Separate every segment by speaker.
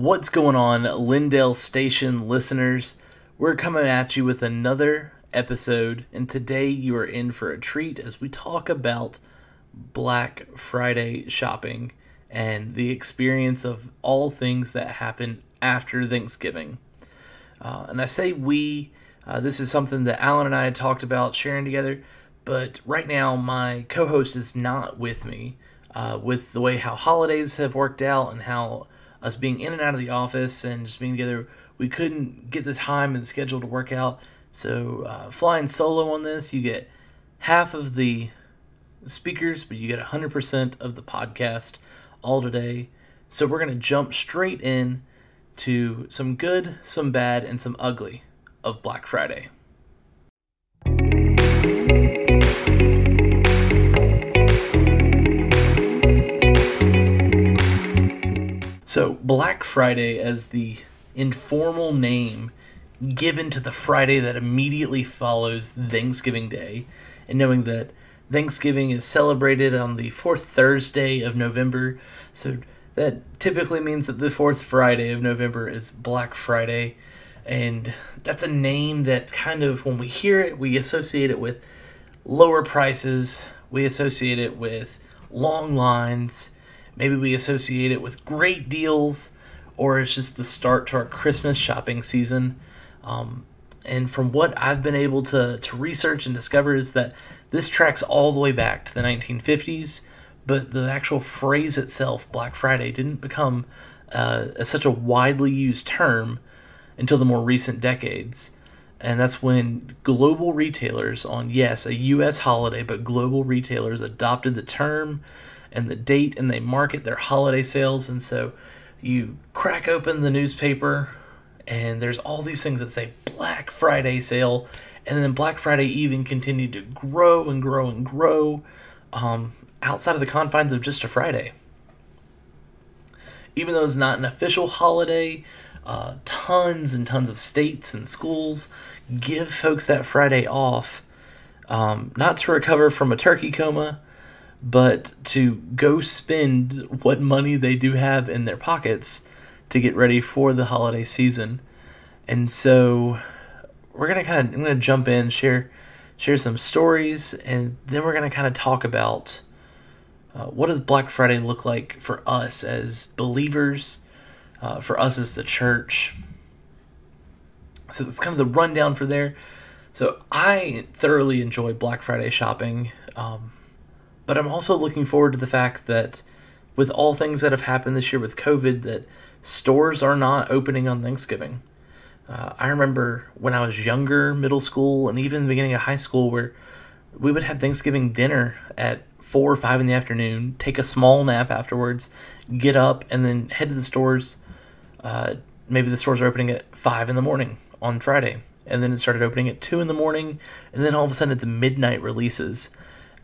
Speaker 1: What's going on, Lindale Station listeners? We're coming at you with another episode, and today you are in for a treat as we talk about Black Friday shopping and the experience of all things that happen after Thanksgiving. Uh, and I say we, uh, this is something that Alan and I had talked about sharing together, but right now my co host is not with me. Uh, with the way how holidays have worked out and how us being in and out of the office and just being together, we couldn't get the time and the schedule to work out. So, uh, flying solo on this, you get half of the speakers, but you get 100% of the podcast all today. So, we're going to jump straight in to some good, some bad, and some ugly of Black Friday. So, Black Friday, as the informal name given to the Friday that immediately follows Thanksgiving Day, and knowing that Thanksgiving is celebrated on the fourth Thursday of November, so that typically means that the fourth Friday of November is Black Friday, and that's a name that kind of, when we hear it, we associate it with lower prices, we associate it with long lines Maybe we associate it with great deals, or it's just the start to our Christmas shopping season. Um, and from what I've been able to, to research and discover, is that this tracks all the way back to the 1950s, but the actual phrase itself, Black Friday, didn't become uh, such a widely used term until the more recent decades. And that's when global retailers, on yes, a US holiday, but global retailers adopted the term and the date and they market their holiday sales and so you crack open the newspaper and there's all these things that say Black Friday sale and then Black Friday even continued to grow and grow and grow um, outside of the confines of just a Friday. Even though it's not an official holiday, uh, tons and tons of states and schools give folks that Friday off, um, not to recover from a turkey coma, but to go spend what money they do have in their pockets to get ready for the holiday season. And so we're gonna kind of I'm gonna jump in, share share some stories, and then we're gonna kind of talk about uh, what does Black Friday look like for us as believers, uh, for us as the church. So that's kind of the rundown for there. So I thoroughly enjoy Black Friday shopping. Um, but I'm also looking forward to the fact that with all things that have happened this year with COVID, that stores are not opening on Thanksgiving. Uh, I remember when I was younger, middle school, and even the beginning of high school, where we would have Thanksgiving dinner at four or five in the afternoon, take a small nap afterwards, get up, and then head to the stores. Uh, maybe the stores are opening at five in the morning on Friday, and then it started opening at two in the morning, and then all of a sudden it's midnight releases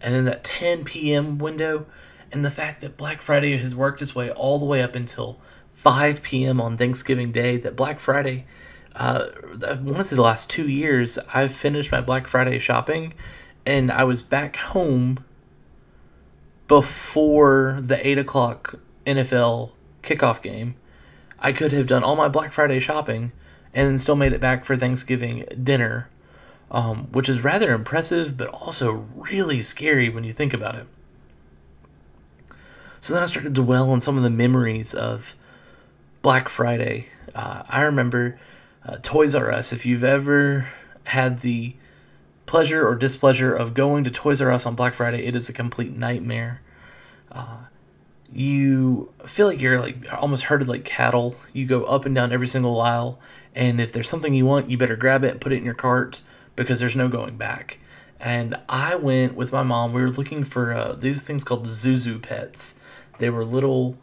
Speaker 1: and then that 10 p.m. window, and the fact that Black Friday has worked its way all the way up until 5 p.m. on Thanksgiving Day. That Black Friday, uh, I want to say the last two years, I've finished my Black Friday shopping, and I was back home before the 8 o'clock NFL kickoff game. I could have done all my Black Friday shopping and then still made it back for Thanksgiving dinner um, which is rather impressive, but also really scary when you think about it. So then I started to dwell on some of the memories of Black Friday. Uh, I remember uh, Toys R Us. If you've ever had the pleasure or displeasure of going to Toys R Us on Black Friday, it is a complete nightmare. Uh, you feel like you're like almost herded like cattle. You go up and down every single aisle, and if there's something you want, you better grab it, put it in your cart, because there's no going back. And I went with my mom. We were looking for uh, these things called Zhu Zhu pets. They were little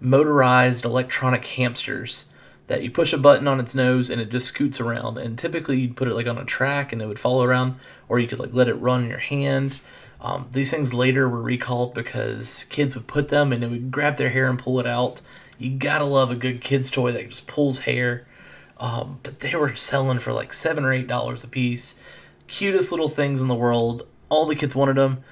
Speaker 1: motorized electronic hamsters that you push a button on its nose and it just scoots around. And typically you'd put it like on a track and it would follow around, or you could like let it run in your hand. Um, these things later were recalled because kids would put them and it would grab their hair and pull it out. You gotta love a good kid's toy that just pulls hair. Um, but they were selling for like seven or eight dollars a piece. Cutest little things in the world. All the kids wanted them,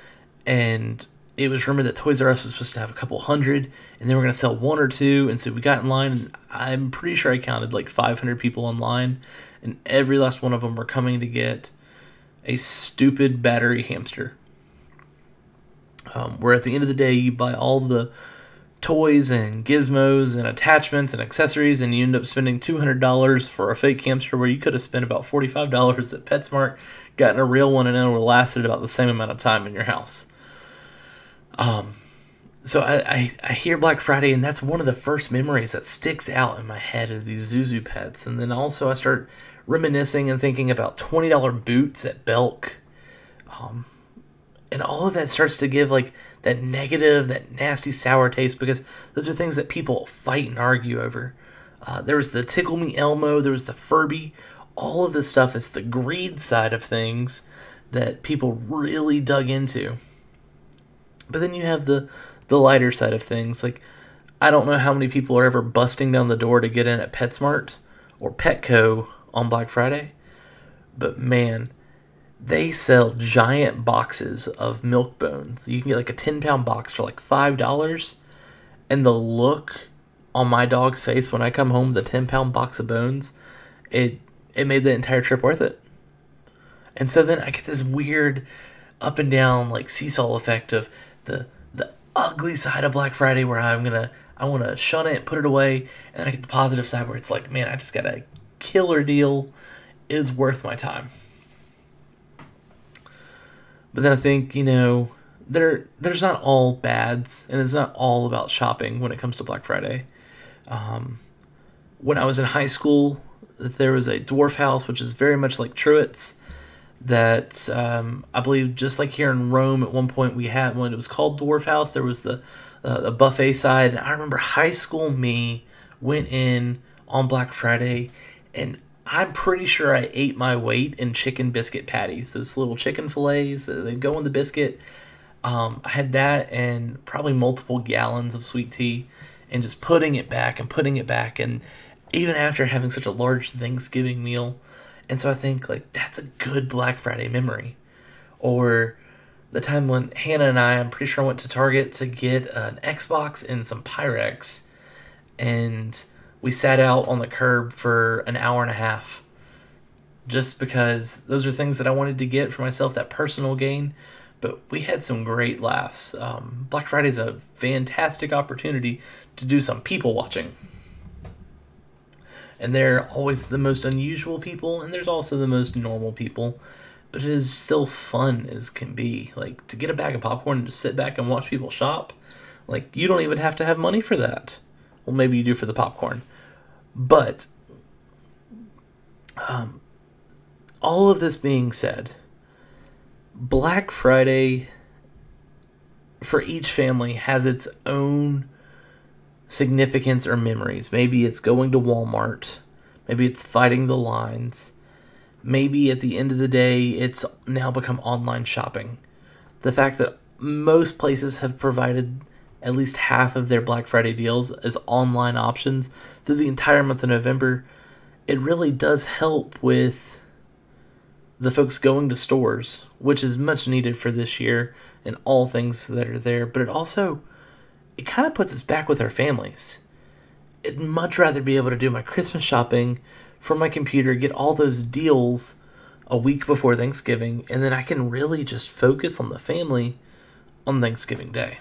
Speaker 1: and it was rumored that Toys R Us was supposed to have a couple hundred, and they were going to sell one or two. And so we got in line, and I'm pretty sure I counted like 500 people in line, and every last one of them were coming to get a stupid battery hamster. Um, where at the end of the day, you buy all the toys and gizmos and attachments and accessories, and you end up spending $200 for a fake hamster where you could have spent about $45 at PetSmart, gotten a real one, and it would have lasted about the same amount of time in your house. Um, so I, I, I hear Black Friday, and that's one of the first memories that sticks out in my head of these Zhu Zhu pets. And then also I start reminiscing and thinking about twenty dollar boots at Belk, um, and all of that starts to give like that negative, that nasty sour taste because those are things that people fight and argue over. Uh, there was the Tickle Me Elmo, there was the Furby. All of this stuff is the greed side of things that people really dug into. But then you have the the lighter side of things. Like I don't know how many people are ever busting down the door to get in at PetSmart or Petco on Black Friday. But man, they sell giant boxes of milk bones. You can get like a 10 pound box for like $5. And the look on my dog's face when I come home with a 10 pound box of bones, it it made the entire trip worth it. And so then I get this weird up and down like seesaw effect of the the ugly side of Black Friday where I'm gonna I want to shun it, put it away, and then I get the positive side where it's like, man, I just got a killer deal, is worth my time. But then I think you know there there's not all bads, and it's not all about shopping when it comes to Black Friday. Um, when I was in high school, there was a dwarf house, which is very much like Truett's that um, I believe just like here in Rome at one point we had when it was called Dwarf House. There was the uh, the buffet side. And I remember high school me went in on Black Friday and I'm pretty sure I ate my weight in chicken biscuit patties those little chicken fillets that they go in the biscuit. Um, I had that and probably multiple gallons of sweet tea and just putting it back and putting it back. And even after having such a large Thanksgiving meal and so I think like that's a good Black Friday memory. Or the time when Hannah and I, I'm pretty sure, I went to Target to get an Xbox and some Pyrex, and we sat out on the curb for an hour and a half. Just because those are things that I wanted to get for myself, that personal gain. But we had some great laughs. Um, Black Friday is a fantastic opportunity to do some people watching and they're always the most unusual people and there's also the most normal people but it is still fun as can be like to get a bag of popcorn and just sit back and watch people shop like you don't even have to have money for that well maybe you do for the popcorn but um, all of this being said black friday for each family has its own significance or memories. Maybe it's going to Walmart. Maybe it's fighting the lines. Maybe at the end of the day, it's now become online shopping. The fact that most places have provided at least half of their Black Friday deals as online options through the entire month of November, it really does help with the folks going to stores, which is much needed for this year and all things that are there. But it also it kind of puts us back with our families. I'd much rather be able to do my Christmas shopping from my computer, get all those deals a week before Thanksgiving, and then I can really just focus on the family on Thanksgiving Day.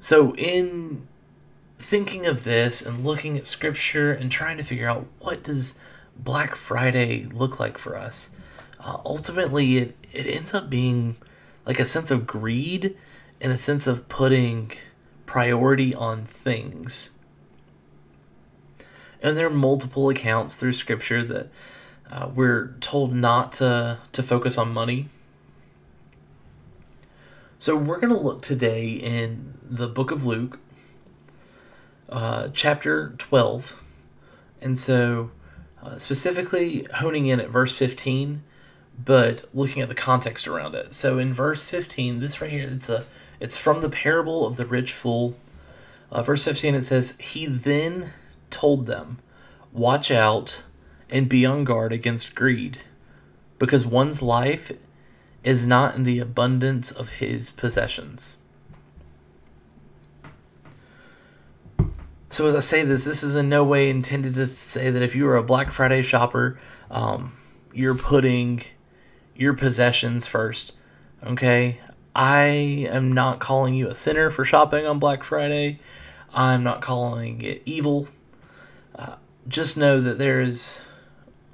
Speaker 1: So, in thinking of this and looking at scripture and trying to figure out what does Black Friday look like for us, uh, ultimately it, it ends up being like a sense of greed and a sense of putting priority on things. And there are multiple accounts through scripture that uh, we're told not to, to focus on money. So we're going to look today in the book of Luke, uh, chapter 12. And so, uh, specifically honing in at verse 15 but looking at the context around it. So in verse 15, this right here, it's a it's from the parable of the rich fool. Uh, verse 15 it says, "He then told them, watch out and be on guard against greed, because one's life is not in the abundance of his possessions. So, as I say this, this is in no way intended to say that if you are a Black Friday shopper, um, you're putting your possessions first. Okay? I am not calling you a sinner for shopping on Black Friday. I'm not calling it evil. Uh, just know that there is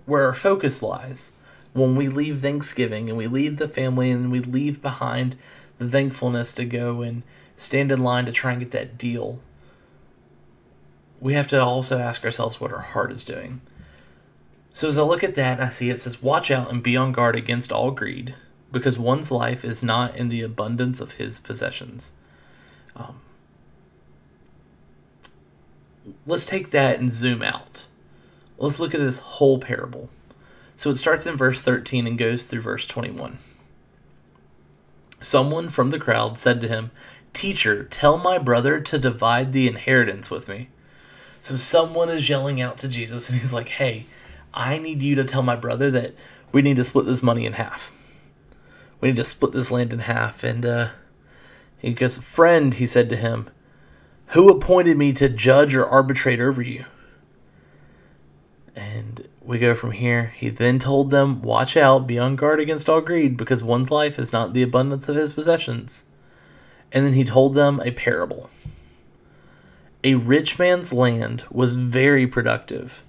Speaker 1: where our focus lies when we leave Thanksgiving and we leave the family and we leave behind the thankfulness to go and stand in line to try and get that deal. We have to also ask ourselves what our heart is doing. So as I look at that, I see it says, Watch out and be on guard against all greed, because one's life is not in the abundance of his possessions. Um, let's take that and zoom out. Let's look at this whole parable. So it starts in verse 13 and goes through verse 21. Someone from the crowd said to him, Teacher, tell my brother to divide the inheritance with me. So someone is yelling out to Jesus, and he's like, Hey, I need you to tell my brother that we need to split this money in half. We need to split this land in half. And uh, he goes, Friend, he said to him, who appointed me to judge or arbitrate over you? And we go from here. He then told them, Watch out, be on guard against all greed, because one's life is not the abundance of his possessions. And then he told them a parable. A rich man's land was very productive.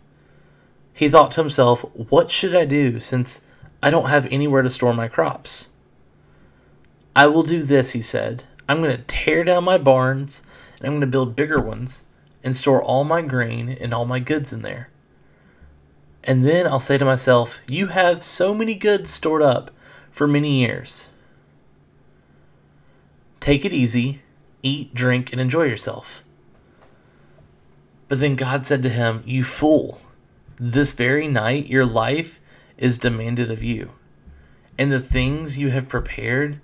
Speaker 1: He thought to himself, What should I do since I don't have anywhere to store my crops? I will do this, he said. I'm going to tear down my barns and I'm going to build bigger ones and store all my grain and all my goods in there. And then I'll say to myself, You have so many goods stored up for many years. Take it easy, eat, drink, and enjoy yourself. But then God said to him, You fool, this very night your life is demanded of you. And the things you have prepared,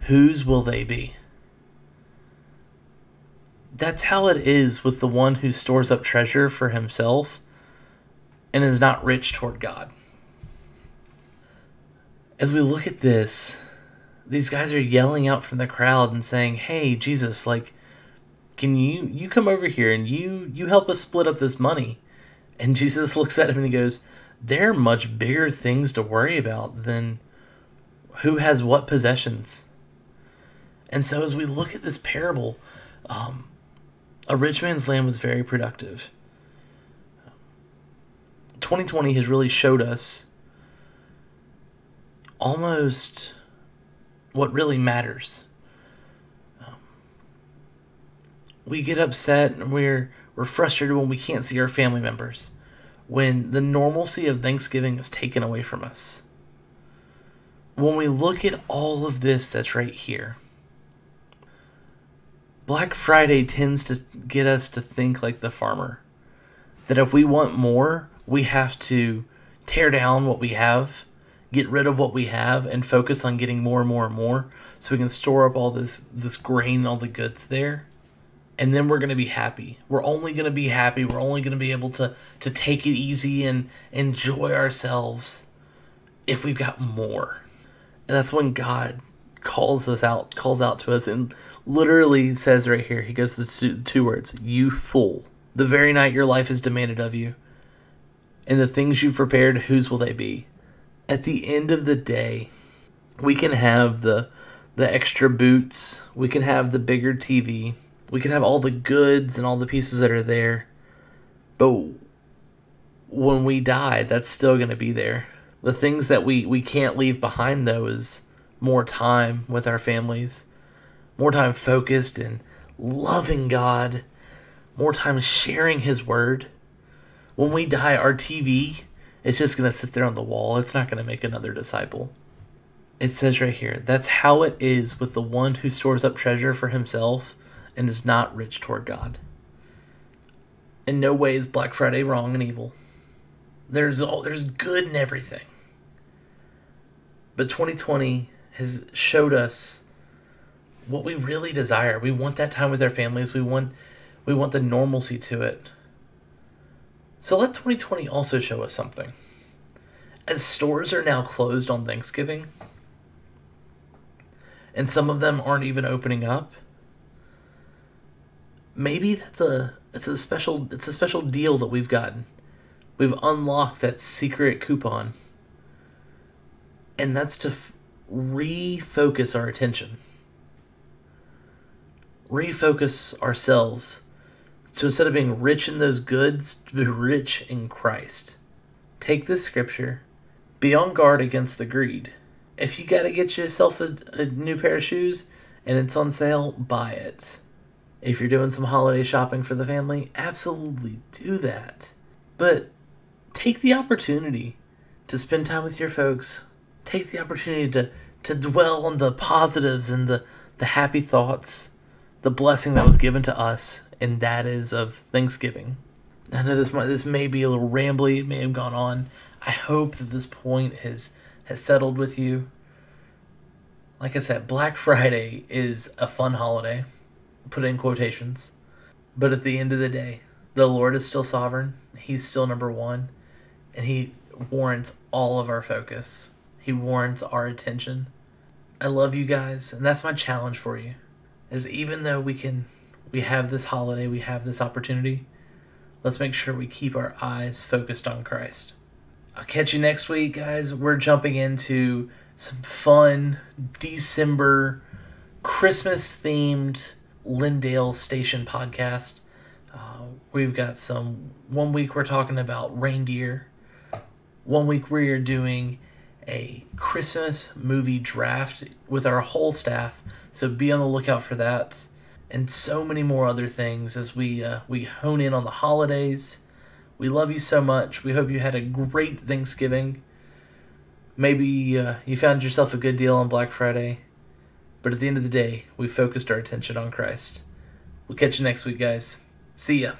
Speaker 1: whose will they be? That's how it is with the one who stores up treasure for himself and is not rich toward God. As we look at this, these guys are yelling out from the crowd and saying, "Hey, Jesus, like can you you come over here and you you help us split up this money?" And Jesus looks at him and he goes, "There are much bigger things to worry about than who has what possessions." And so as we look at this parable, um, a rich man's land was very productive. 2020 has really showed us almost what really matters. Um, we get upset and we're we're frustrated when we can't see our family members, when the normalcy of Thanksgiving is taken away from us. When we look at all of this that's right here, Black Friday tends to get us to think like the farmer. That if we want more, we have to tear down what we have, get rid of what we have, and focus on getting more and more and more so we can store up all this this grain, all the goods there. And then we're gonna be happy. We're only gonna be happy. We're only gonna be able to to take it easy and enjoy ourselves if we've got more. And that's when God calls us out, calls out to us, and literally says right here, he goes the two, two words, you fool. The very night your life is demanded of you, and the things you've prepared, whose will they be? At the end of the day, we can have the the extra boots, we can have the bigger TV, we can have all the goods and all the pieces that are there. But when we die, that's still going to be there. The things that we, we can't leave behind, though, is more time with our families, more time focused and loving God, more time sharing His Word. When we die, our TV, it's just going to sit there on the wall. It's not going to make another disciple. It says right here that's how it is with the one who stores up treasure for himself and is not rich toward God. In no way is Black Friday wrong and evil. There's all there's good in everything. But 2020 has showed us what we really desire. We want that time with our families. We want we want the normalcy to it. So let 2020 also show us something. As stores are now closed on Thanksgiving, and some of them aren't even opening up. Maybe that's a it's a special it's a special deal that we've gotten. We've unlocked that secret coupon. And that's to f- refocus our attention. Refocus ourselves. So instead of being rich in those goods, be rich in Christ. Take this scripture, be on guard against the greed. If you got to get yourself a, a new pair of shoes and it's on sale, buy it. If you're doing some holiday shopping for the family, absolutely do that. But take the opportunity to spend time with your folks. Take the opportunity to, to dwell on the positives and the, the happy thoughts, the blessing that was given to us, and that is of Thanksgiving. I know this might, this may be a little rambly, it may have gone on. I hope that this point has has settled with you. Like I said, Black Friday is a fun holiday, put in quotations. But at the end of the day, the Lord is still sovereign. He's still number one and he warrants all of our focus. He warrants our attention. I love you guys, and that's my challenge for you. Is even though we can we have this holiday, we have this opportunity, let's make sure we keep our eyes focused on Christ. I'll catch you next week, guys. We're jumping into some fun December Christmas themed Lindale Station podcast. Uh, we've got some, one week we're talking about reindeer one week we are doing a Christmas movie draft with our whole staff, so be on the lookout for that, and so many more other things as we uh, we hone in on the holidays. We love you so much. We hope you had a great Thanksgiving. Maybe uh, you found yourself a good deal on Black Friday, but at the end of the day, we focused our attention on Christ. We'll catch you next week, guys. See ya.